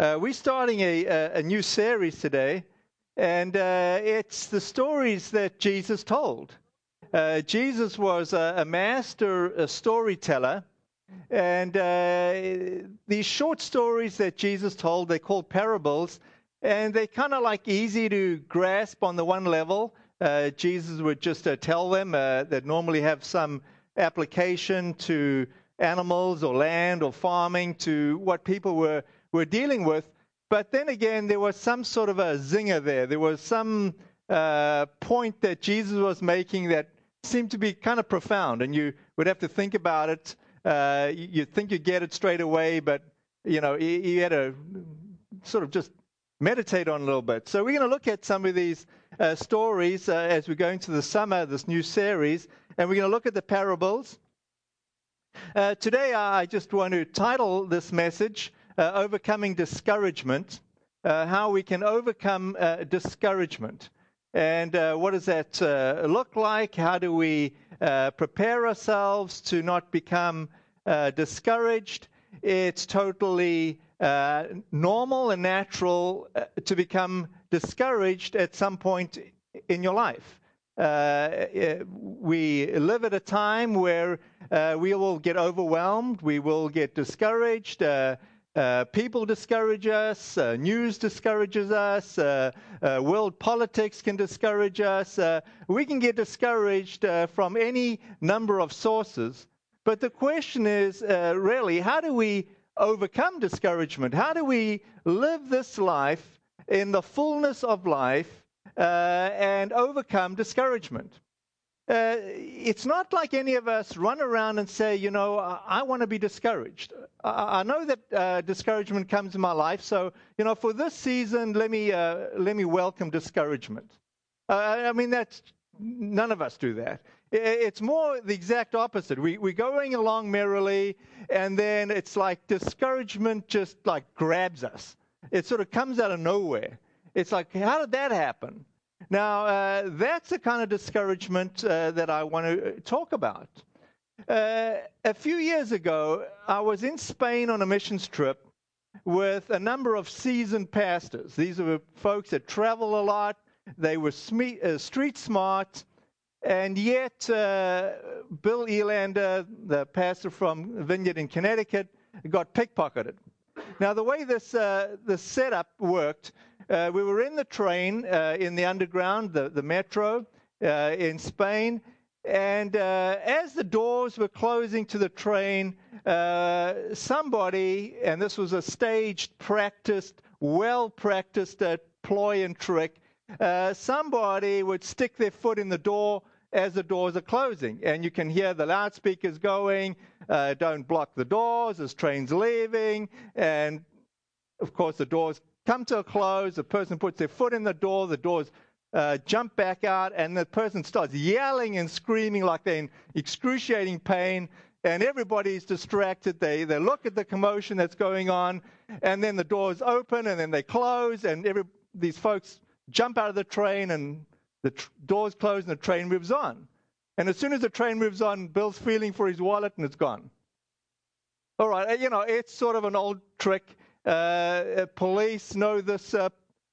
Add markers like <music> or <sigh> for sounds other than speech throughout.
Uh, we're starting a, a, new series today, and uh, it's the stories that Jesus told. Uh, Jesus was a, a master a storyteller, and uh, these short stories that Jesus told, they're called parables, and they're kind of like easy to grasp on the one level. Uh, Jesus would just uh, tell them that normally have some application to animals or land or farming to what people were, were dealing with. But then again, there was some sort of a zinger there. There was some uh, point that Jesus was making that seemed to be kind of profound, and you would have to think about it. Uh, you think you get it straight away, but you know you, had to sort of just meditate on a little bit. So we're going to look at some of these uh, stories uh, as we go into the summer, this new series, and we're going to look at the parables. Uh, today, I just want to title this message uh, Overcoming Discouragement uh, How We Can Overcome uh, Discouragement. And uh, what does that uh, look like? How do we prepare ourselves to not become discouraged? It's totally normal and natural to become discouraged at some point in your life. Uh, uh, we live at a time where uh, we will get overwhelmed, we will get discouraged. Uh, uh people discourage us, uh, news discourages us, world politics can discourage us. we can get discouraged from any number of sources. But the question is really, how do we overcome discouragement? How do we live this life in the fullness of life uh, and overcome discouragement. Uh, it's not like any of us run around and say, you know, I, I want to be discouraged. I, I know that uh, discouragement comes in my life, so you know, for this season, let me uh, let me welcome discouragement. Uh, I mean, that's none of us do that. It's more the exact opposite. We, we're going along merrily, and then it's like discouragement just like grabs us. It sort of comes out of nowhere. It's like, how did that happen? Now, uh, that's the kind of discouragement uh, that I want to talk about. Uh, a few years ago, I was in Spain on a missions trip with a number of seasoned pastors. These were folks that travel a lot, they were uh, street smart, and yet uh, Bill Elander, the pastor from Vineyard in Connecticut, got pickpocketed. Now, the way this, uh, this setup worked, uh, we were in the train uh, in the underground, the, the metro uh, in Spain, and uh, as the doors were closing to the train, uh, somebody, and this was a staged, practiced, well practiced ploy and trick, somebody would stick their foot in the door as the doors are closing. And you can hear the loudspeakers going, uh, don't block the doors, there's trains leaving. And of course, the doors come to a close, the person puts their foot in the door, the doors uh, jump back out, and the person starts yelling and screaming like they're in excruciating pain. And everybody's distracted. They, they look at the commotion that's going on, and then the doors open, and then they close, and every, these folks jump out of the train, and the tr- doors close and the train moves on. And as soon as the train moves on, Bill's feeling for his wallet and it's gone. All right, uh, you know, it's sort of an old trick. Uh, uh police know this uh,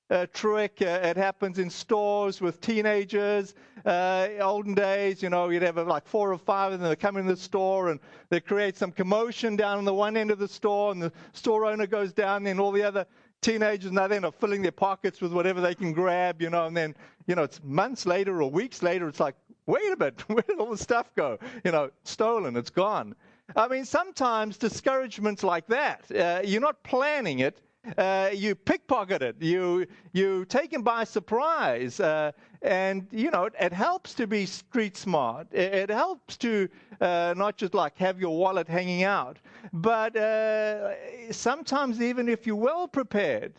uh, trick. Uh, it happens in stores with teenagers. olden days, you know, you'd have like four or five of them that come in the store and they create some commotion down on the one end of the store, and the store owner goes down, and all the other teenagers now they're not filling their pockets with whatever they can grab, you know, and then, you know, it's months later or weeks later, it's like, wait a minute, <laughs> where did all the stuff go? You know, stolen, it's gone. I mean, sometimes discouragements like that, uh, you're not planning it, uh, you pickpocket it, you you take him by surprise, uh, and you know it, helps to be street smart. It, helps to uh, not just like have your wallet hanging out, but uh, sometimes even if you're well prepared,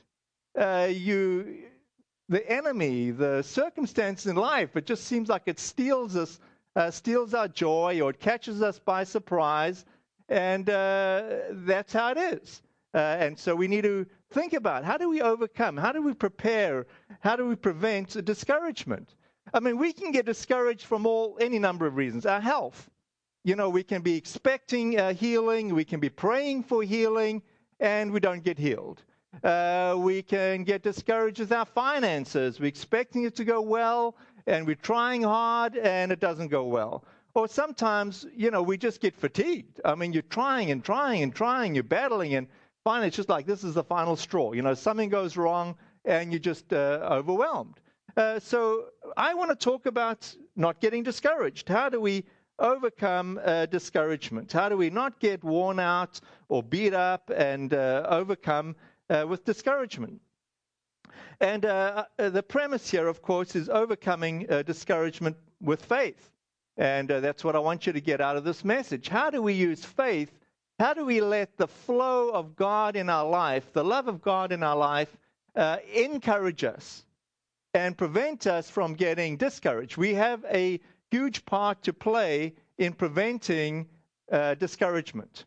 uh, you the enemy, the circumstance in life, it just seems like it steals us, uh, steals our joy, or it catches us by surprise, and that's how it is. and so we need to think about how do we overcome? How do we prepare? How do we prevent discouragement? I mean, we can get discouraged from all any number of reasons. Our health, you know, we can be expecting uh, healing, we can be praying for healing, and we don't get healed. Uh, we can get discouraged with our finances. We're expecting it to go well, and we're trying hard, and it doesn't go well. Or sometimes, you know, we just get fatigued. I mean, you're trying and trying and trying, you're battling, and finally it's just like this is the final straw. You know, something goes wrong, and you're just uh, overwhelmed. Uh, so I want to talk about not getting discouraged. How do we overcome uh, discouragement? How do we not get worn out or beat up and uh, overcome uh, with discouragement? And uh, the premise here, of course, is overcoming discouragement with faith. And that's what I want you to get out of this message. How do we use faith? How do we let the flow of God in our life, the love of God in our life, encourage us and prevent us from getting discouraged? We have a huge part to play in preventing uh, discouragement.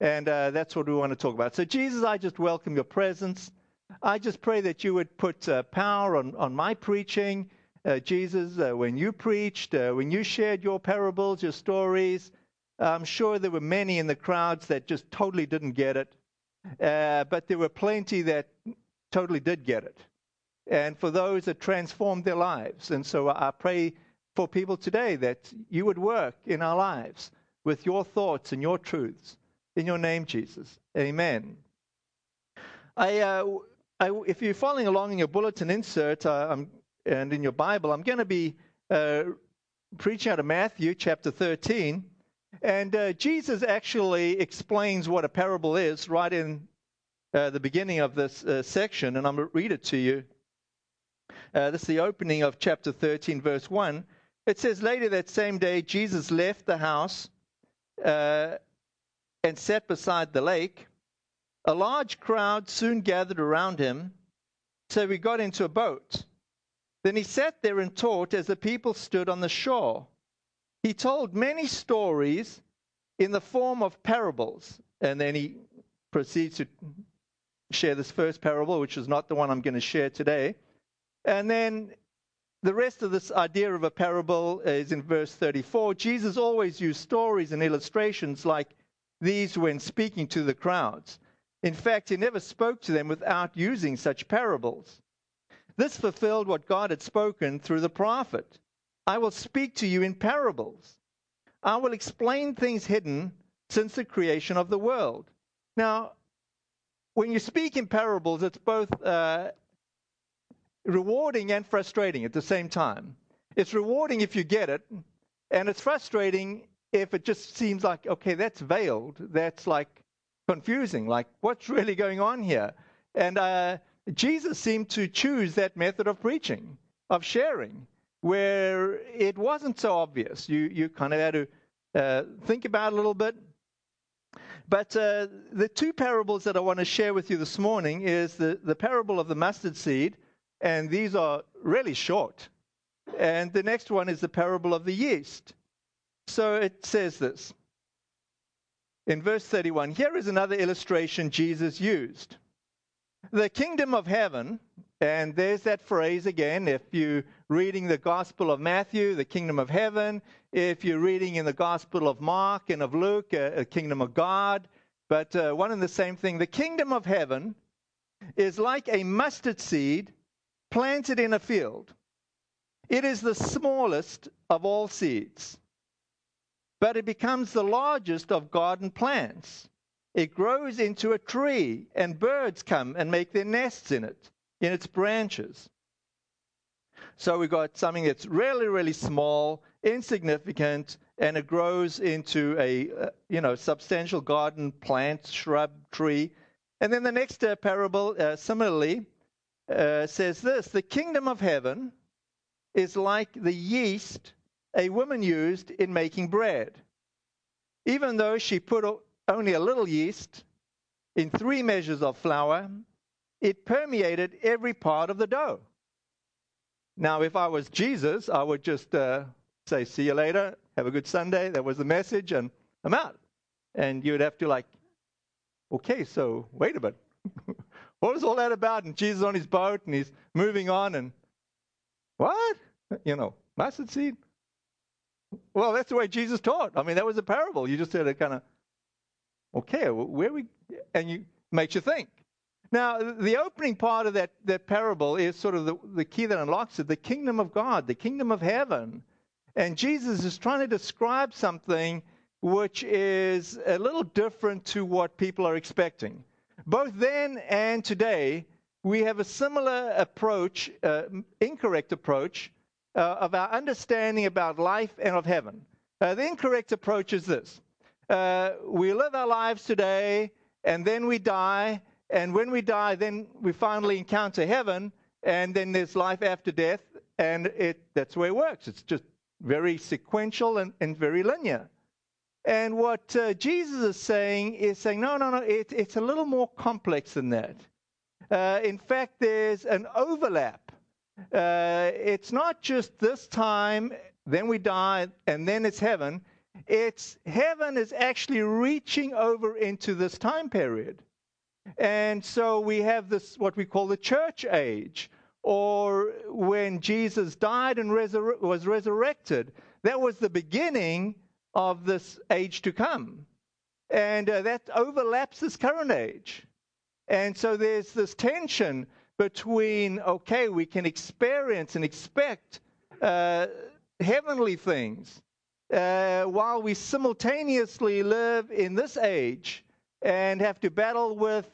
And uh, that's what we want to talk about. So, Jesus, I just welcome your presence. I just pray that you would put uh, power on, on my preaching. Uh, Jesus, uh, when you preached, uh, when you shared your parables, your stories, I'm sure there were many in the crowds that just totally didn't get it. but there were plenty that totally did get it. And for those that transformed their lives. And so I pray for people today that you would work in our lives with your thoughts and your truths. In your name, Jesus. Amen. I, uh, I, if you're following along in your bulletin insert uh, and in your Bible, I'm going to be uh, preaching out of Matthew chapter 13. And uh, Jesus actually explains what a parable is right in uh, the beginning of this uh, section. And I'm going to read it to you. this is the opening of chapter 13, verse 1. It says later that same day, Jesus left the house uh, and sat beside the lake. A large crowd soon gathered around him, so he got into a boat. Then he sat there and taught as the people stood on the shore. He told many stories in the form of parables, and then he proceeds to share this first parable, which is not the one I'm going to share today. And then the rest of this idea of a parable is in verse 34. Jesus always used stories and illustrations like these when speaking to the crowds. In fact, he never spoke to them without using such parables. This fulfilled what God had spoken through the prophet I will speak to you in parables. I will explain things hidden since the creation of the world. Now, when you speak in parables, it's both uh, rewarding and frustrating at the same time. It's rewarding if you get it, and it's frustrating if it just seems like, okay, that's veiled. That's like confusing. Like, what's really going on here? And uh, Jesus seemed to choose that method of preaching, of sharing, where it wasn't so obvious. You, you kind of had to uh, think about a little bit. But uh, the two parables that I want to share with you this morning is the, the parable of the mustard seed and these are really short. And the next one is the parable of the yeast. So it says this in verse 31 here is another illustration Jesus used. The kingdom of heaven, and there's that phrase again. If you're reading the Gospel of Matthew, the kingdom of heaven. If you're reading in the Gospel of Mark and of Luke, a, a kingdom of God. But uh, one and the same thing. The kingdom of heaven is like a mustard seed planted in a field. It is the smallest of all seeds, but it becomes the largest of garden plants. It grows into a tree, and birds come and make their nests in it, in its branches. So we've got something that's really, really small, insignificant, and it grows into a uh, you know substantial garden plant, shrub, tree. And then the next uh, parable, uh, similarly, uh, says this The kingdom of heaven is like the yeast a woman used in making bread. Even though she put only a little yeast in three measures of flour, it permeated every part of the dough. Now, if I was Jesus, I would just uh, say, See you later, have a good Sunday. That was the message, and I'm out. And you'd have to, like, okay, so wait a minute. <laughs> What was all that about? And Jesus on his boat and he's moving on and what? You know, mustard seed? Well, that's the way Jesus taught. I mean, that was a parable. You just had to kind of, okay, where we, and you makes you think. Now, the opening part of that, that parable is sort of the, the key that unlocks it the kingdom of God, the kingdom of heaven. And Jesus is trying to describe something which is a little different to what people are expecting. Both then and today, we have a similar approach, uh, incorrect approach, uh, of our understanding about life and of heaven. Uh, the incorrect approach is this uh, we live our lives today, and then we die, and when we die, then we finally encounter heaven, and then there's life after death, and it, that's the way it works. It's just very sequential and, and very linear. And what uh, Jesus is saying is saying, no, no, no, it, it's a little more complex than that. Uh, in fact, there's an overlap. Uh, it's not just this time, then we die, and then it's heaven. It's heaven is actually reaching over into this time period. And so we have this, what we call the church age, or when Jesus died and resur- was resurrected. That was the beginning of this age to come. And uh, that overlaps this current age. And so there's this tension between, okay, we can experience and expect uh, heavenly things uh, while we simultaneously live in this age and have to battle with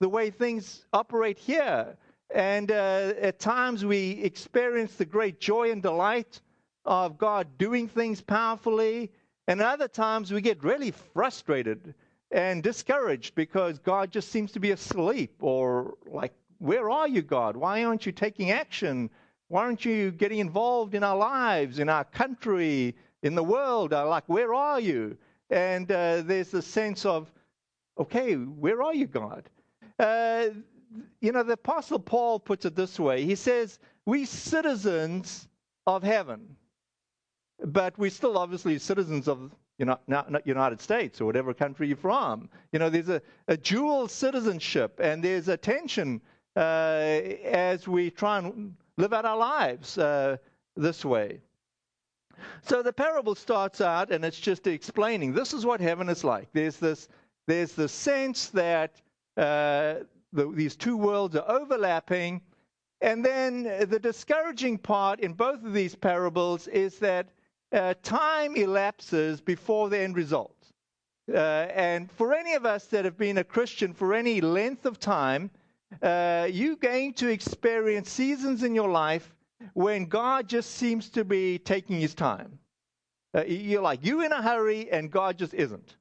the way things operate here. And uh, at times we experience the great joy and delight of God doing things powerfully and other times we get really frustrated and discouraged because God just seems to be asleep or like, where are you, God? Why aren't you taking action? Why aren't you getting involved in our lives, in our country, in the world? Uh, like, where are you? And uh, there's a sense of, okay, where are you, God? Uh, you know, the Apostle Paul puts it this way he says, We citizens of heaven but we're still obviously citizens of you know, not, United States or whatever country you're from. You know, there's a, a dual citizenship and there's a tension uh, as we try and live out our lives uh, this way. So the parable starts out and it's just explaining this is what heaven is like. There's this, there's the sense that uh, the, these two worlds are overlapping. And then the discouraging part in both of these parables is that uh, time elapses before the end result. Uh, and for any of us that have been a Christian for any length of time, uh, you're going to experience seasons in your life when God just seems to be taking his time. Uh, you're like, you're in a hurry, and God just isn't.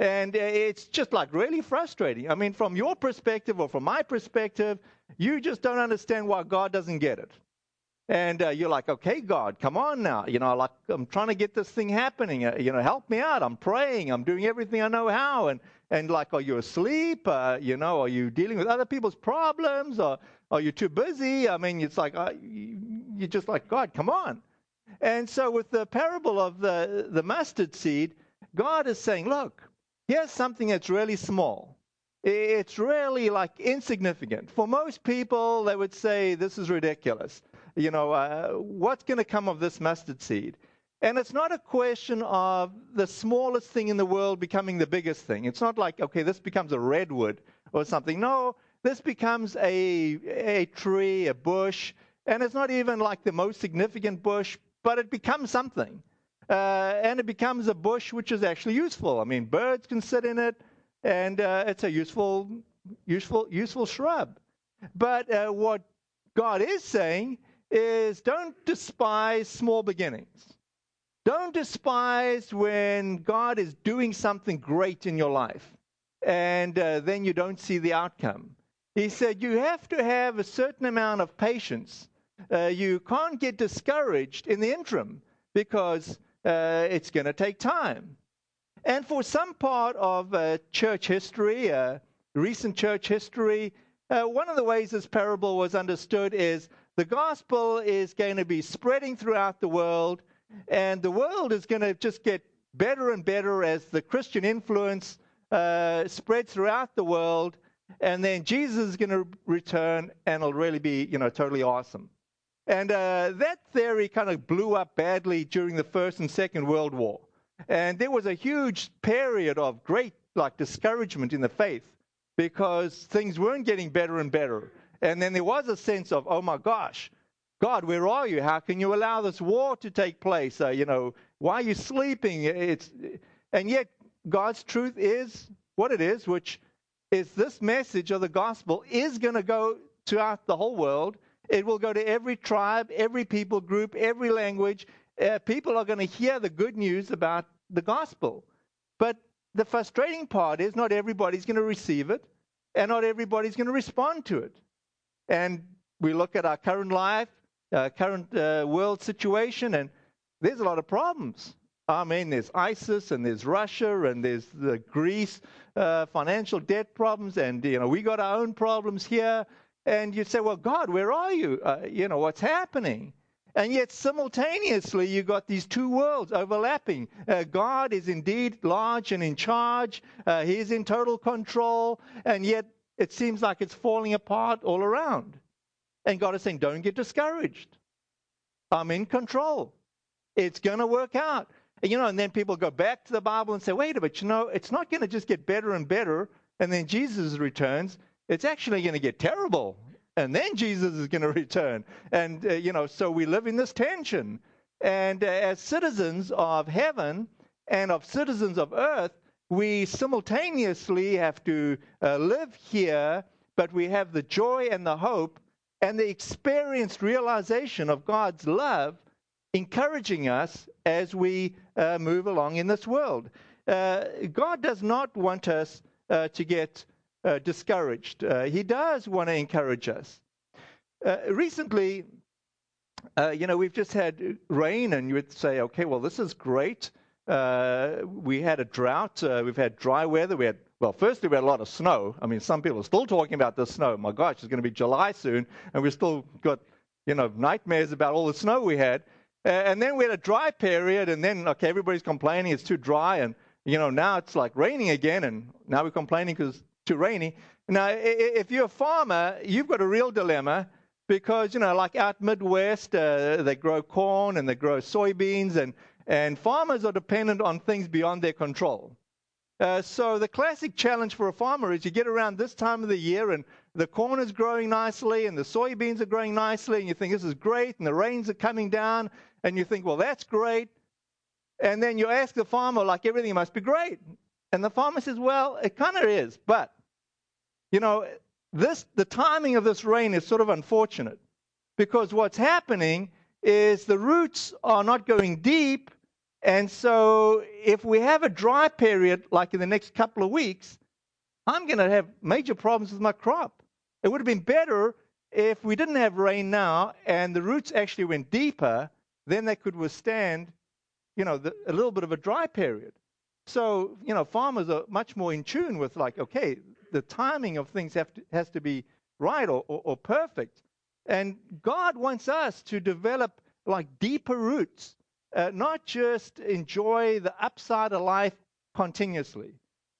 And uh, it's just like really frustrating. I mean, from your perspective or from my perspective, you just don't understand why God doesn't get it. And uh, you're like, okay, God, come on now. You know, like I'm trying to get this thing happening. Uh, you know, help me out. I'm praying. I'm doing everything I know how. And and like, are you asleep? Uh, you know, are you dealing with other people's problems? Or are you too busy? I mean, it's like uh, you're just like, God, come on. And so with the parable of the the mustard seed, God is saying, look, here's something that's really small. It's really like insignificant. For most people, they would say this is ridiculous you know, uh, what's going to come of this mustard seed? And it's not a question of the smallest thing in the world becoming the biggest thing. It's not like, okay, this becomes a redwood or something. No, this becomes a, a tree, a bush, and it's not even like the most significant bush, but it becomes something. Uh, and it becomes a bush which is actually useful. I mean, birds can sit in it, and uh, it's a useful, useful, useful shrub. But uh, what God is saying is don't despise small beginnings. Don't despise when God is doing something great in your life and uh, then you don't see the outcome. He said you have to have a certain amount of patience. Uh, you can't get discouraged in the interim because uh, it's going to take time. And for some part of uh, church history, uh, recent church history, uh, one of the ways this parable was understood is the gospel is going to be spreading throughout the world, and the world is going to just get better and better as the Christian influence uh, spreads throughout the world. And then Jesus is going to return, and it'll really be, you know, totally awesome. And uh, that theory kind of blew up badly during the First and Second World War. And there was a huge period of great, like, discouragement in the faith because things weren't getting better and better. And then there was a sense of, oh my gosh, God, where are you? How can you allow this war to take place? Uh, you know, why are you sleeping? It's, and yet, God's truth is what it is, which is this message of the gospel is going to go throughout the whole world. It will go to every tribe, every people group, every language. Uh, people are going to hear the good news about the gospel. But the frustrating part is not everybody's going to receive it, and not everybody's going to respond to it. And we look at our current life, uh, current uh, world situation, and there's a lot of problems. I mean, there's ISIS and there's Russia and there's the Greece uh, financial debt problems, and you know we got our own problems here. And you say, well, God, where are you? Uh, you know what's happening? And yet, simultaneously, you've got these two worlds overlapping. Uh, God is indeed large and in charge, uh, He is in total control, and yet it seems like it's falling apart all around. And God is saying, don't get discouraged. I'm in control. It's going to work out. And, you know, and then people go back to the Bible and say, wait a minute, you know, it's not going to just get better and better, and then Jesus returns. It's actually going to get terrible and then Jesus is going <laughs> to return. And, uh, you know, so we live in this tension. And uh, as citizens of heaven and of citizens of earth, we simultaneously have to uh, live here, but we have the joy and the hope and the experienced realization of God's love encouraging us as we uh, move along in this world. Uh, God does not want us uh, to get uh, discouraged. Uh, he does want to encourage us. Uh, recently, uh, you know, we've just had rain, and you would say, okay, well, this is great. Uh, we had a drought. Uh, we've had dry weather. We had, well, firstly, we had a lot of snow. I mean, some people are still talking about the snow. My gosh, it's going to be July soon, and we've still got, you know, nightmares about all the snow we had. and then we had a dry period, and then, okay, everybody's complaining it's too dry, and, you know, now it's like raining again, and now we're complaining because too rainy. Now, if you're a farmer, you've got a real dilemma because, you know, like out Midwest, uh, they grow corn and they grow soybeans, and, and farmers are dependent on things beyond their control. Uh, so the classic challenge for a farmer is you get around this time of the year and the corn is growing nicely and the soybeans are growing nicely and you think this is great and the rains are coming down and you think, well, that's great. And then you ask the farmer, like everything must be great. And the farmer says, Well, it kind of is, but you know, this the timing of this rain is sort of unfortunate because what's happening is the roots are not going deep, and so if we have a dry period like in the next couple of weeks, I'm going to have major problems with my crop. It would have been better if we didn't have rain now and the roots actually went deeper, then they could withstand, you know, the, a little bit of a dry period. So, you know, farmers are much more in tune with like, okay, the timing of things to, has to be right or, or, or perfect. And God wants us to develop like deeper roots, uh, not just enjoy the upside of life continuously.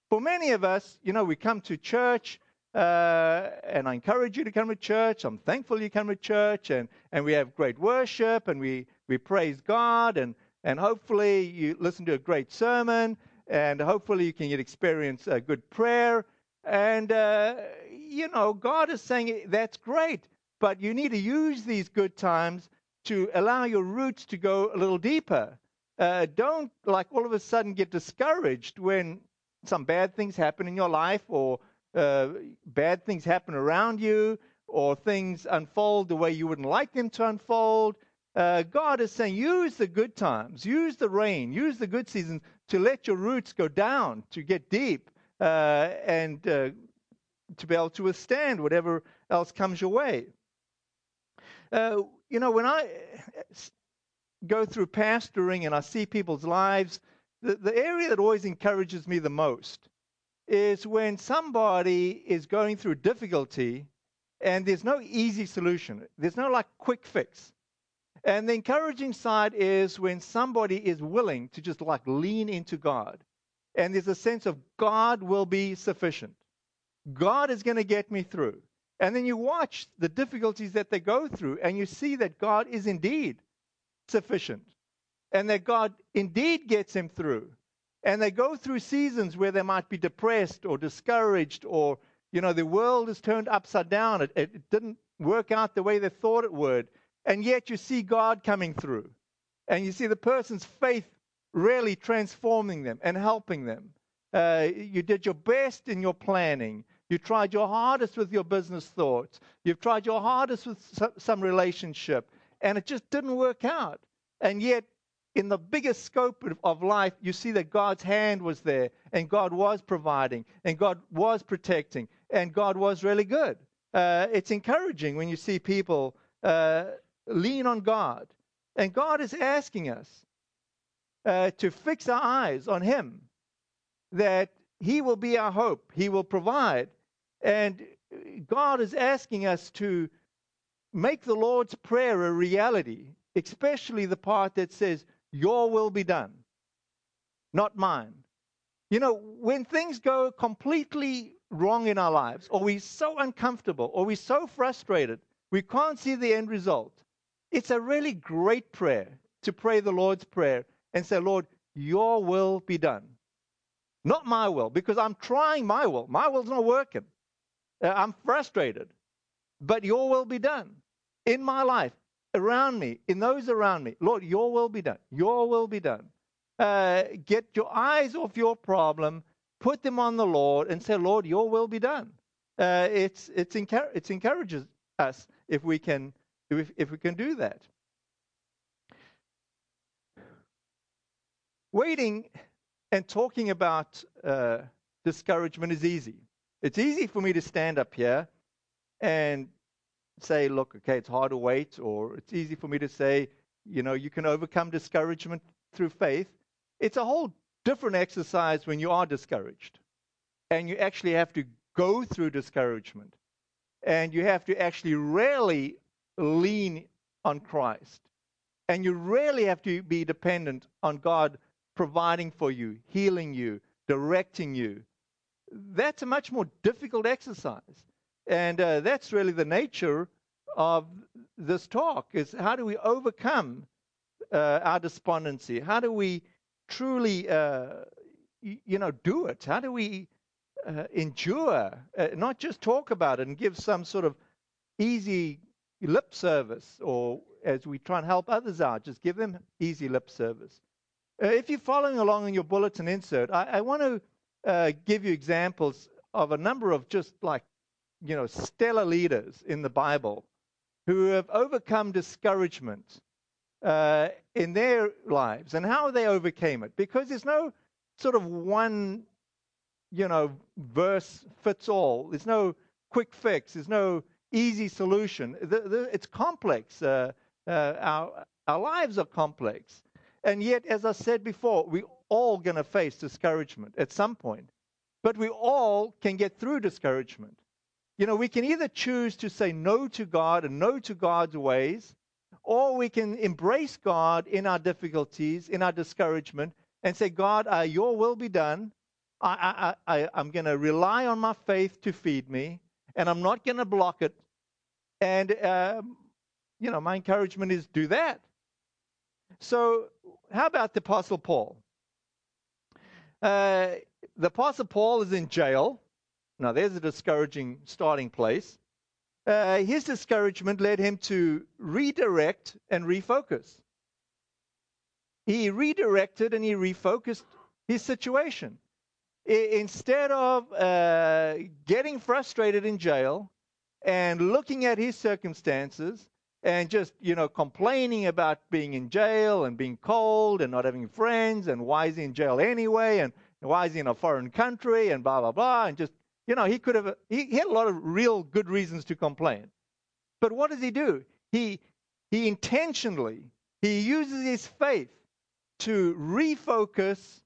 For many of us, you know, we come to church, uh, and I encourage you to come to church. I'm thankful you come to church, and, and we have great worship, and we, we praise God, and, and hopefully you listen to a great sermon, and hopefully you can get experience a good prayer. And, uh, you know, God is saying that's great, but you need to use these good times to allow your roots to go a little deeper. Uh, don't, like, all of a sudden get discouraged when some bad things happen in your life or uh, bad things happen around you or things unfold the way you wouldn't like them to unfold. Uh, God is saying, use the good times, use the rain, use the good seasons to let your roots go down, to get deep, and uh, to be able to withstand whatever else comes your way. Uh, you know, when I go through pastoring and I see people's lives, the, the area that always encourages me the most is when somebody is going through difficulty and there's no easy solution. There's no like quick fix. And the encouraging side is when somebody is willing to just like lean into God. And there's a sense of God will be sufficient. God is going to get me through. And then you watch the difficulties that they go through and you see that God is indeed sufficient and that God indeed gets him through. And they go through seasons where they might be depressed or discouraged or You know, the world is turned upside down. It, it didn't work out the way they thought it would. And yet you see God coming through. And you see the person's faith really transforming them and helping them. Uh, you did your best in your planning. You tried your hardest with your business thoughts. You've tried your hardest with some relationship, and it just didn't work out. And yet, in the biggest scope of life, you see that God's hand was there, and God was providing, and God was protecting, and God was really good. Uh, it's encouraging when you see people uh, lean on God. And God is asking us uh, to fix our eyes on Him, that He will be our hope, He will provide. And God is asking us to make the Lord's Prayer a reality, especially the part that says, Your will be done, not mine. You know, when things go completely wrong in our lives, or we're so uncomfortable, or we're so frustrated, we can't see the end result, it's a really great prayer to pray the Lord's Prayer and say, Lord, your will be done. Not my will, because I'm trying my will. My will's not working. Uh, I'm frustrated. But your will be done in my life, around me, in those around me. Lord, your will be done. Your will be done. Uh, get your eyes off your problem, put them on the Lord, and say, Lord, your will be done. Uh, it's, it's, encour- it encourages us if we can if, if we can do that. Waiting and talking about uh, discouragement is easy. It's easy for me to stand up here and say, look, okay, it's hard to wait, or it's easy for me to say, you know, you can overcome discouragement through faith. It's a whole different exercise when you are discouraged and you actually have to go through discouragement and you have to actually really lean on Christ. And you really have to be dependent on God providing for you, healing you, directing you. That's a much more difficult exercise. And uh, that's really the nature of this talk is how do we overcome uh, our despondency? How do we truly, uh, you know, do it? How do we uh, endure, uh, not just talk about it and give some sort of easy lip service, or as we try and help others out, just give them easy lip service. Uh, if you're following along in your bulletin insert, I, I want to uh, give you examples of a number of just like, you know, stellar leaders in the Bible who have overcome discouragement uh, in their lives and how they overcame it. Because there's no sort of one, you know, verse fits all. There's no quick fix. There's no easy solution. The, the, it's complex. Uh, uh, our, our lives are complex. And yet, as I said before, we're all going to face discouragement at some point. But we all can get through discouragement. You know, we can either choose to say no to God and no to God's ways, or we can embrace God in our difficulties, in our discouragement, and say, God, uh, your will be done. I, I, I, I'm going to rely on my faith to feed me and I'm not going to block it. And, um, you know, my encouragement is do that. So, how about the Apostle Paul? Uh, the Apostle Paul is in jail. Now, there's a discouraging starting place. Uh, his discouragement led him to redirect and refocus. He redirected and he refocused his situation instead of uh, getting frustrated in jail and looking at his circumstances and just you know complaining about being in jail and being cold and not having friends and why is he in jail anyway and why is he in a foreign country and blah blah blah and just you know he could have he, he had a lot of real good reasons to complain. But what does he do? He he intentionally he uses his faith to refocus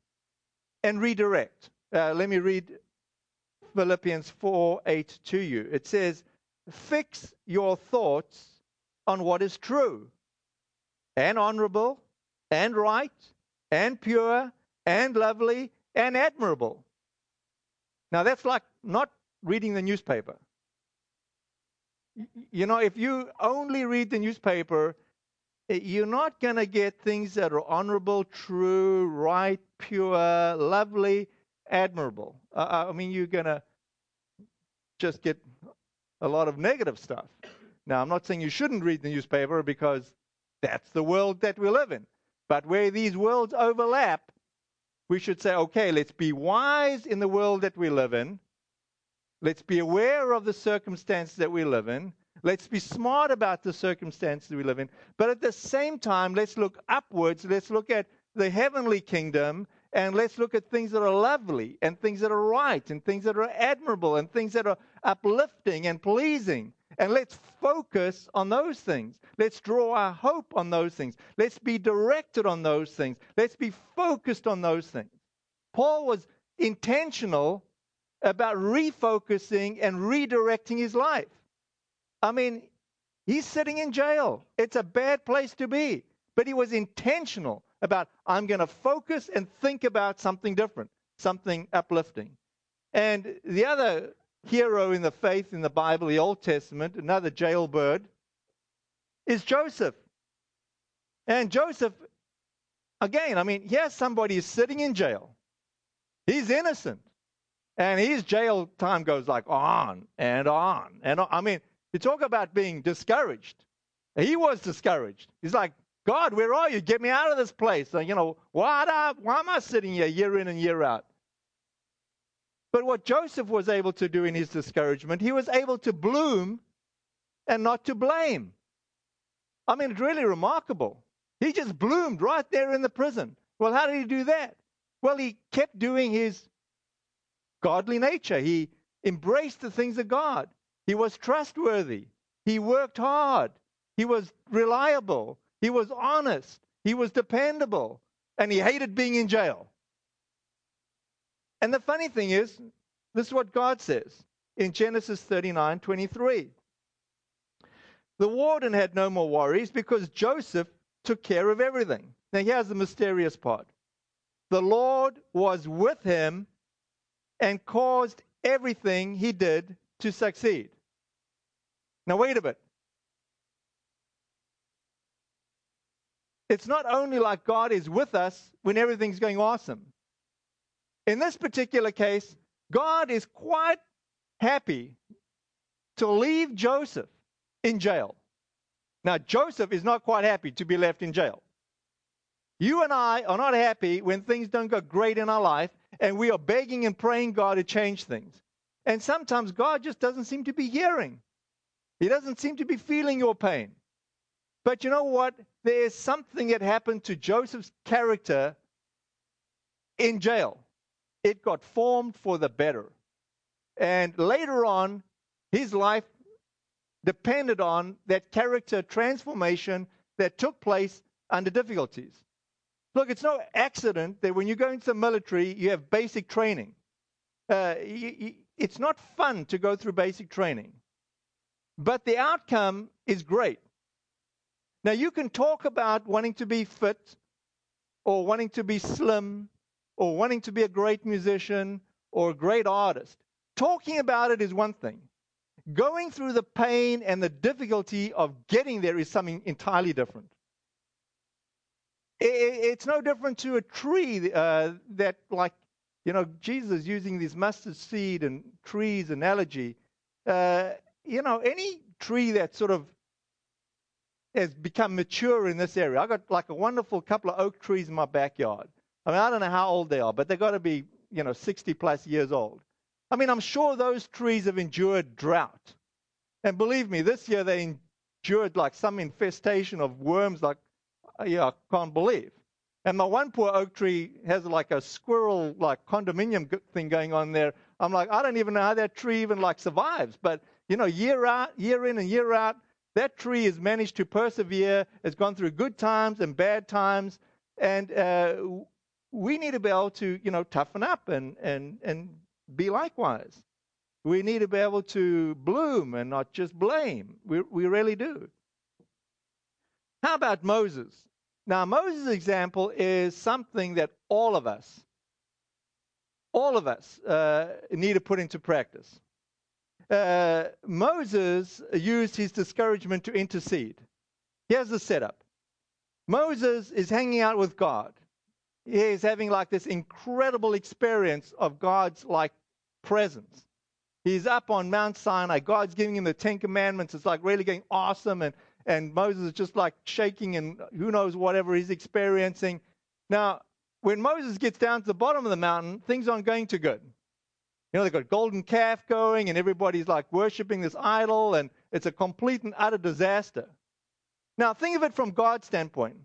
and redirect. Uh, let me read Philippians 4 8 to you. It says, Fix your thoughts on what is true and honorable and right and pure and lovely and admirable. Now, that's like not reading the newspaper. You know, if you only read the newspaper, eh, you're not going to get things that are honorable, true, right, pure, lovely, admirable. Uh, uh, I mean, you're going to just get a lot of negative stuff. Now, I'm not saying you shouldn't read the newspaper because that's the world that we live in. But where these worlds overlap, we should say, okay, let's be wise in the world that we live in. Let's be aware of the circumstances that we live in. Let's be smart about the circumstances we live in. But at the same time, let's look upwards. Let's look at the heavenly kingdom and let's look at things that are lovely and things that are right and things that are admirable and things that are uplifting and pleasing. And let's focus on those things. Let's draw our hope on those things. Let's be directed on those things. Let's be focused on those things. Paul was intentional about refocusing and redirecting his life. I mean, he's sitting in jail. It's a bad place to be. But he was intentional about, I'm going to focus and think about something different, something uplifting. And the other hero in the faith in the Bible, the Old Testament, another jailbird, is Joseph. And Joseph, again, I mean, yes, somebody is sitting in jail. He's innocent. And his jail time goes like on and on and on. I mean, you talk about being discouraged. He was discouraged. He's like, God, where are you? Get me out of this place. you know, why, why am I sitting here year in and year out? But what Joseph was able to do in his discouragement, he was able to bloom and not to blame. I mean, it's really remarkable. He just bloomed right there in the prison. Well, how did he do that? Well, he kept doing his godly nature. He embraced the things of God. He was trustworthy. He worked hard. He was reliable. He was honest. He was dependable. And he hated being in jail. And the funny thing is, this is what God says in Genesis 39 23. The warden had no more worries because Joseph took care of everything. Now, here's the mysterious part the Lord was with him and caused everything he did to succeed. Now, wait a bit. It's not only like God is with us when everything's going awesome. In this particular case, God is quite happy to leave Joseph in jail. Now, Joseph is not quite happy to be left in jail. You and I are not happy when things don't go great in our life and we are begging and praying God to change things. And sometimes God just doesn't seem to be hearing, He doesn't seem to be feeling your pain. But you know what? There is something that happened to Joseph's character in jail. It got formed for the better. And later on, his life depended on that character transformation that took place under difficulties. Look, it's no accident that when you go into the military, you have basic training. Uh, you, you, it's not fun to go through basic training, but the outcome is great. Now, you can talk about wanting to be fit or wanting to be slim or wanting to be a great musician or a great artist. Talking about it is one thing. Going through the pain and the difficulty of getting there is something entirely different. It's no different to a tree uh, that, like, you know, Jesus using this mustard seed and trees analogy. Uh, you know, any tree that sort of has become mature in this area. I got like a wonderful couple of oak trees in my backyard. I mean, I don't know how old they are, but they've got to be, you know, 60 plus years old. I mean, I'm sure those trees have endured drought. And believe me, this year they endured like some infestation of worms like uh, yeah, I can't believe. And my one poor oak tree has like a squirrel like condominium thing going on there. I'm like, I don't even know how that tree even like survives. But you know, year out, year in and year out, that tree has managed to persevere. It's gone through good times and bad times, and uh, we need to be able to, you know, toughen up and and and be likewise. We need to be able to bloom and not just blame. We we really do. How about Moses? Now, Moses' example is something that all of us, all of us uh, need to put into practice. Uh, Moses used his discouragement to intercede. Here's the setup Moses is hanging out with God. He is having like this incredible experience of God's like presence. He's up on Mount Sinai. God's giving him the Ten Commandments. It's like really getting awesome. And, and Moses is just like shaking and who knows whatever he's experiencing. Now, when Moses gets down to the bottom of the mountain, things aren't going too good. You know, they've got golden calf going and everybody's like worshiping this idol and it's a complete and utter disaster. Now, think of it from God's standpoint.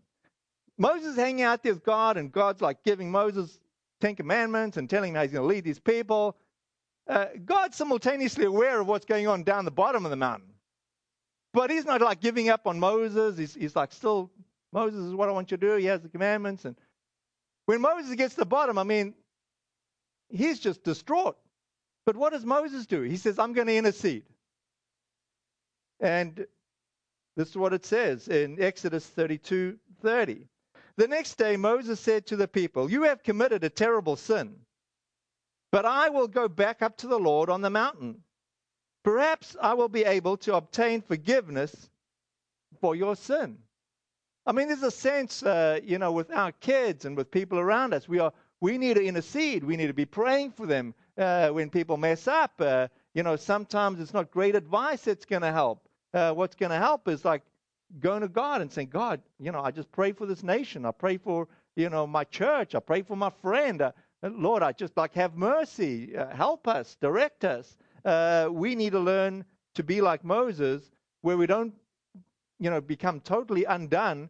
Moses hanging out there with God and God's like giving Moses Ten Commandments and telling him how he's going to lead these people. Uh, God's simultaneously aware of what's going on down the bottom of the mountain. But he's not like giving up on Moses. He's, he's like, still, Moses is what I want you to do. He has the commandments. And when Moses gets to the bottom, I mean, he's just distraught. But what does Moses do? He says, I'm going to intercede. And this is what it says in Exodus 32 30. The next day, Moses said to the people, You have committed a terrible sin, but I will go back up to the Lord on the mountain. Perhaps I will be able to obtain forgiveness for your sin. I mean, there's a sense, uh, you know, with our kids and with people around us, we are we need to intercede. We need to be praying for them uh, when people mess up. Uh, you know, sometimes it's not great advice that's going to help. Uh, what's going to help is like going to God and saying, God, you know, I just pray for this nation. I pray for, you know, my church. I pray for my friend. Uh, Lord, I just like have mercy. Uh, help us, direct us. Uh, we need to learn to be like Moses, where we don't, you know, become totally undone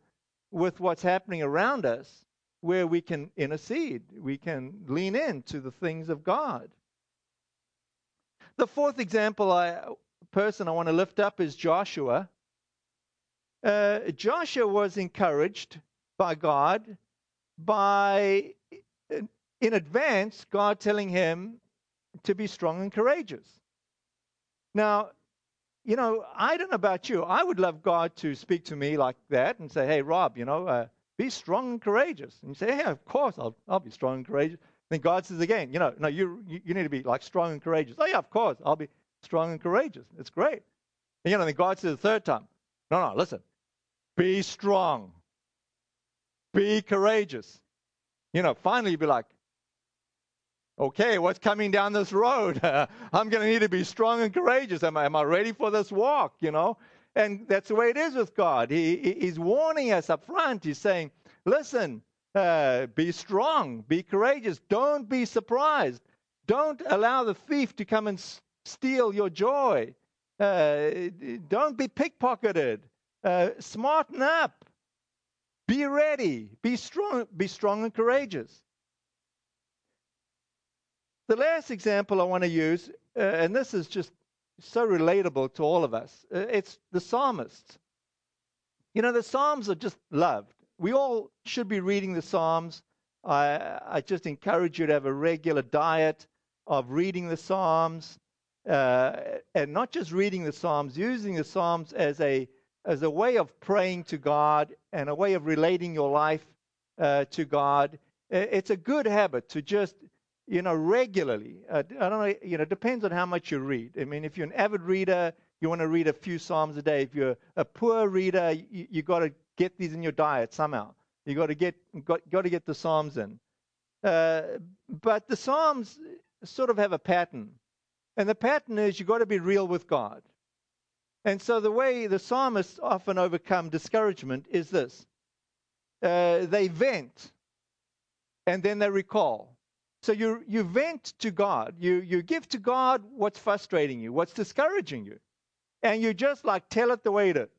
with what's happening around us, where we can intercede. We can lean into the things of God. The fourth example I person I want to lift up is Joshua uh, Joshua was encouraged by God by, in advance, God telling him to be strong and courageous. Now, you know, I don't know about you. I would love God to speak to me like that and say, hey, Rob, you know, uh, be strong and courageous. And you say, yeah, of course, I'll, I'll be strong and courageous. Then God says again, you know, no, you, you need to be like strong and courageous. Oh, yeah, of course, I'll be strong and courageous. It's great. And, you know, then God says the third time, no, no, listen, be strong. Be courageous. You know, finally you'd be like, okay, what's coming down this road? <laughs> I'm going to need to be strong and courageous. Am I, am I ready for this walk? You know? And that's the way it is with God. He, he's warning us up front. He's saying, listen, uh, be strong, be courageous. Don't be surprised. Don't allow the thief to come and s- steal your joy. Uh, don't be pickpocketed. Uh, smarten up. Be ready. Be strong. Be strong and courageous. The last example I want to use, uh, and this is just so relatable to all of us, uh, it's the psalmists. You know, the Psalms are just loved. We all should be reading the Psalms. I, I just encourage you to have a regular diet of reading the Psalms, uh, and not just reading the Psalms, using the Psalms as a as a way of praying to God and a way of relating your life uh, to God. It's a good habit to just, you know, regularly. Uh, I don't know, you know, depends on how much you read. I mean, if you're an avid reader, you want to read a few Psalms a day. If you're a poor reader, you, you got to get these in your diet somehow. You got to get got, got to get the Psalms in. Uh, but the Psalms sort of have a pattern, and the pattern is you got to be real with God. And so the way the psalmists often overcome discouragement is this uh, they vent and then they recall. So you, you vent to God. You, you give to God what's frustrating you, what's discouraging you. And you just like tell it the way it is.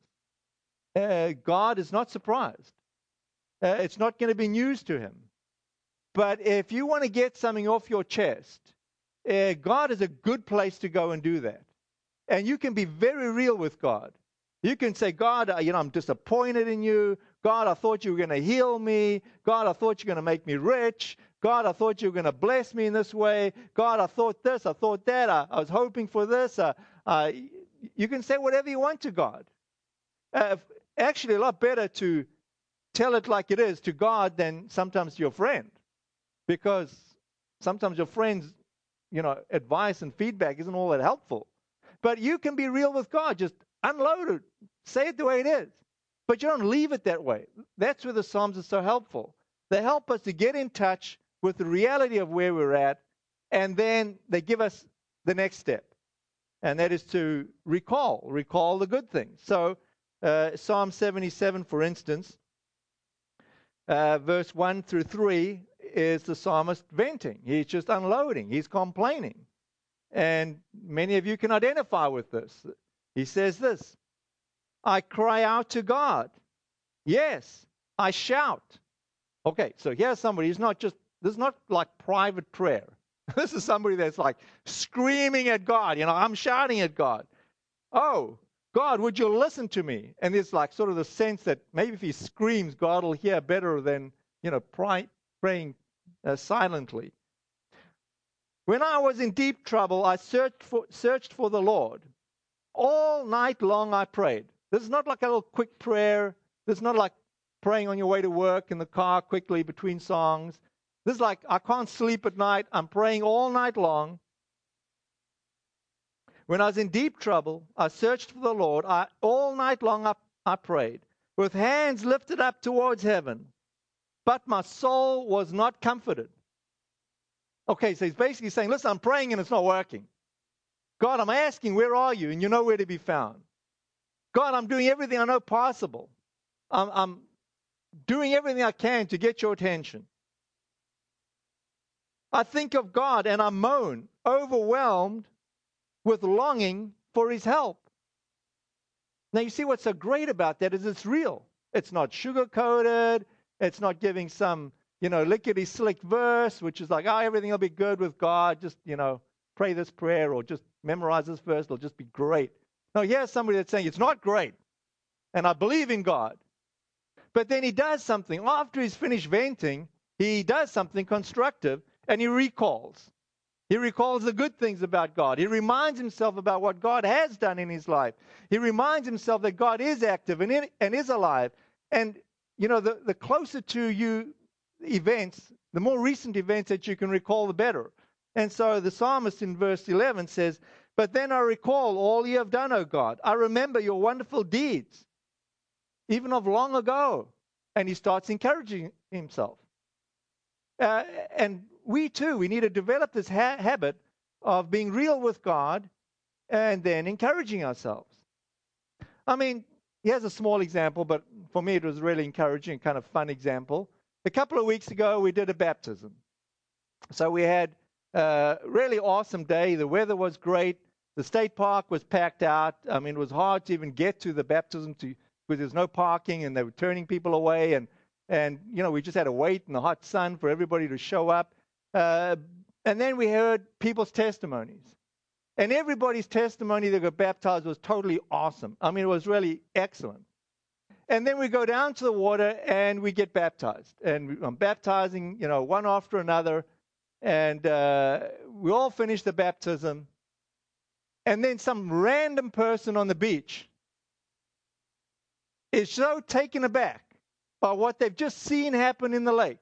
Uh, God is not surprised. Uh, it's not going to be news to him. But if you want to get something off your chest, uh, God is a good place to go and do that. And you can be very real with God. You can say, God, you know, I'm disappointed in you. God, I thought you were going to heal me. God, I thought you were going to make me rich. God, I thought you were going to bless me in this way. God, I thought this. I thought that. I, I was hoping for this. Uh, uh, you can say whatever you want to God. Uh, actually, a lot better to tell it like it is to God than sometimes to your friend. Because sometimes your friend's, you know, advice and feedback isn't all that helpful. But you can be real with God. Just unload it. Say it the way it is. But you don't leave it that way. That's where the Psalms are so helpful. They help us to get in touch with the reality of where we're at, and then they give us the next step. and that is to recall, recall the good things. So, uh, Psalm 77, for instance, uh, verse 1 through 3 is the psalmist venting. He's just unloading, he's complaining. And many of you can identify with this. He says this I cry out to God. Yes, I shout. Okay, so here's somebody who's not just, this is not like private prayer. <laughs> This is somebody that's like screaming at God. You know, I'm shouting at God. Oh, God, would you listen to me? And it's like sort of the sense that maybe if he screams, God will hear better than, you know, pray, praying uh, silently. When I was in deep trouble, I searched for, searched for the Lord. All night long I prayed. This is not like a little quick prayer. This is not like praying on your way to work in the car quickly between songs. This is like, I can't sleep at night. I'm praying all night long. When I was in deep trouble, I searched for the Lord. I, all night long I, I prayed, with hands lifted up towards heaven. But my soul was not comforted. Okay, so he's basically saying, listen, I'm praying and it's not working. God, I'm asking, where are you? And you know where to be found. God, I'm doing everything I know possible. I'm, I'm doing everything I can to get your attention. I think of God and I moan, overwhelmed with longing for his help. Now, you see what's so great about that is it's real. It's not sugar coated. It's not giving some, you know, lickety slick verse, which is like, oh, everything will be good with God. Just, you know, pray this prayer or just memorize this verse. It'll just be great. No, here's somebody that's saying it's not great. And I believe in God. But then he does something. After he's finished venting, he does something constructive and he recalls. He recalls the good things about God. He reminds himself about what God has done in his life. He reminds himself that God is active and, in, and is alive. And, you know, the, the closer to you events, the more recent events that you can recall, the better. And so the psalmist in verse 11 says, But then I recall all you have done, O God. I remember your wonderful deeds, even of long ago. And he starts encouraging himself. Uh, and we too, we need to develop this ha- habit of being real with God and then encouraging ourselves. I mean, here's a small example, but for me it was really encouraging, kind of fun example. A couple of weeks ago, we did a baptism. So we had a really awesome day. The weather was great. The state park was packed out. I mean, it was hard to even get to the baptism to, because there's no parking and they were turning people away. And, and, you know, we just had to wait in the hot sun for everybody to show up. Uh, and then we heard people's testimonies. And everybody's testimony that got baptized was totally awesome. I mean, it was really excellent. And then we go down to the water and we get baptized. And I'm baptizing, you know, one after another. And uh, we all finish the baptism. And then some random person on the beach is so taken aback by what they've just seen happen in the lake.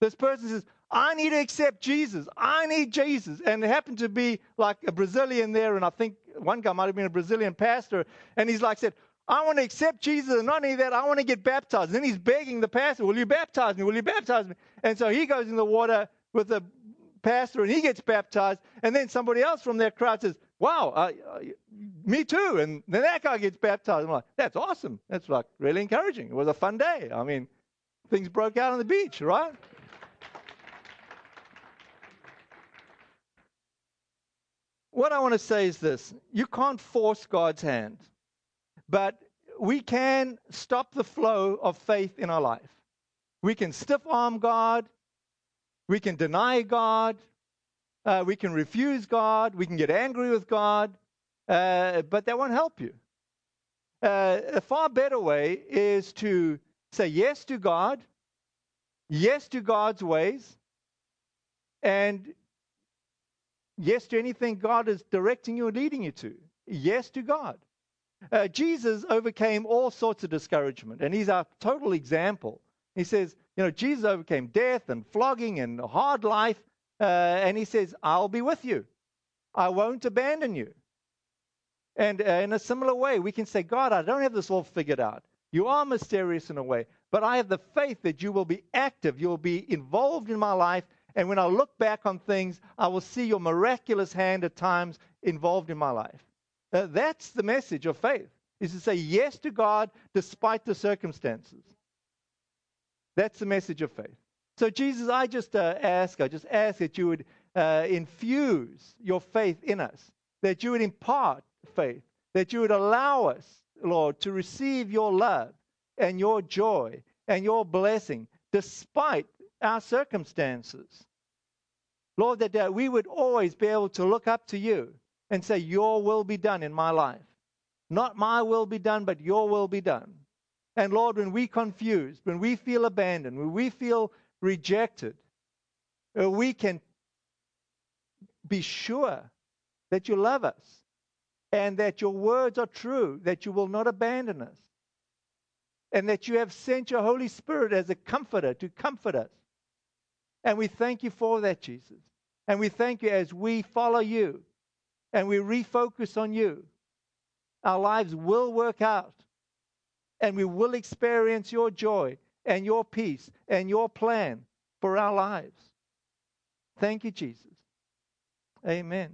This person says, I need to accept Jesus. I need Jesus. And it happened to be like a Brazilian there, and I think one guy might have been a Brazilian pastor, and he's like said, I want to accept Jesus, and not only that, I want to get baptized. And then he's begging the pastor, Will you baptize me? Will you baptize me? And so he goes in the water with the pastor, and he gets baptized. And then somebody else from their crowd says, Wow, uh, me too. And then that guy gets baptized. I'm like, That's awesome. That's like really encouraging. It was a fun day. I mean, things broke out on the beach, right? what I want to say is this you can't force God's hand, but we can stop the flow of faith in our life. We can stiff arm God, we can deny God, uh, we can refuse God, we can get angry with God, uh, but that won't help you. Uh, a far better way is to say yes to God, yes to God's ways, and Yes to anything God is directing you or leading you to. Yes to God. Uh, Jesus overcame all sorts of discouragement, and he's our total example. He says, you know, Jesus overcame death and flogging and hard life, uh, and he says, I'll be with you. I won't abandon you. And uh, in a similar way, we can say, God, I don't have this all figured out. You are mysterious in a way, but I have the faith that you will be active, you'll be involved in my life, and when I look back on things, I will see your miraculous hand at times involved in my life. Uh, that's the message of faith, is to say yes to God despite the circumstances. That's the message of faith. So, Jesus, I just uh, ask, I just ask that you would uh, infuse your faith in us, that you would impart faith, that you would allow us, Lord, to receive your love and your joy and your blessing despite our circumstances. Lord, that uh, we would always be able to look up to you and say, Your will be done in my life. Not my will be done, but your will be done. And Lord, when we confused, when we feel abandoned, when we feel rejected, uh, we can be sure that you love us and that your words are true, that you will not abandon us, and that you have sent your Holy Spirit as a comforter to comfort us. And we thank you for that, Jesus. And we thank you as we follow you and we refocus on you. Our lives will work out and we will experience your joy and your peace and your plan for our lives. Thank you, Jesus. Amen.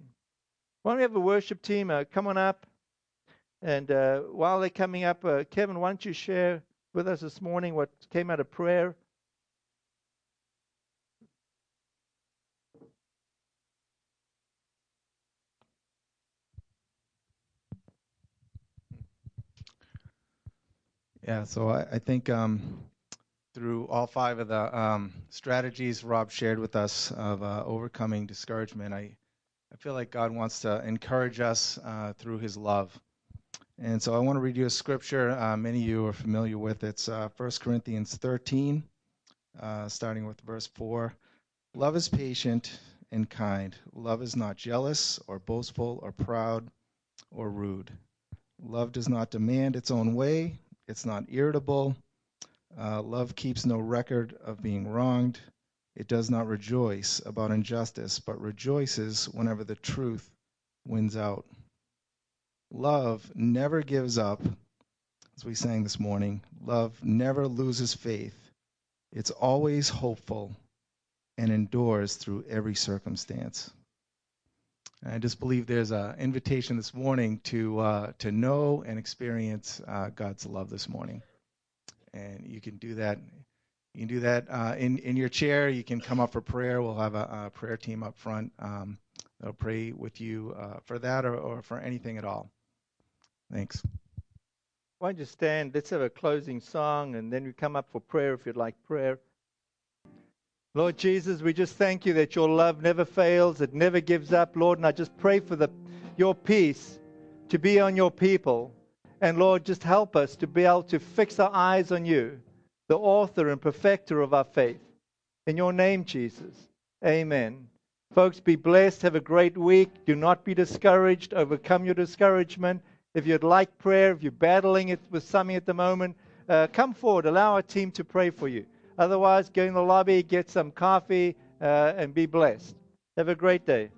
Why don't we have a worship team uh, come on up? And uh, while they're coming up, uh, Kevin, why don't you share with us this morning what came out of prayer? Yeah, so I, think um, through all five of the um, strategies Rob shared with us of uh, overcoming discouragement, I, feel like God wants to encourage us uh, through his love. And so I want to read you a scripture. Uh, many of you are familiar with It's uh, 1 Corinthians 13, uh, starting with verse 4. Love is patient and kind. Love is not jealous or boastful or proud or rude. Love does not demand its own way it's not irritable. Uh, love keeps no record of being wronged. It does not rejoice about injustice, but rejoices whenever the truth wins out. Love never gives up, as we sang this morning. Love never loses faith. It's always hopeful and endures through every circumstance. I just believe there's an invitation this morning to uh, to know and experience uh, God's love this morning, and you can do that. You can do that uh, in in your chair. You can come up for prayer. We'll have a, a prayer team up front. Um, they'll pray with you uh, for that or, or for anything at all. Thanks. Why don't you stand? Let's have a closing song, and then we come up for prayer if you'd like prayer. Lord Jesus, we just thank you that your love never fails, it never gives up, Lord. And I just pray for the, your peace to be on your people. And Lord, just help us to be able to fix our eyes on you, the author and perfecter of our faith. In your name, Jesus. Amen. Folks, be blessed. Have a great week. Do not be discouraged. Overcome your discouragement. If you'd like prayer, if you're battling it with something at the moment, uh, come forward. Allow our team to pray for you. Otherwise, go in the lobby, get some coffee, uh, and be blessed. Have a great day.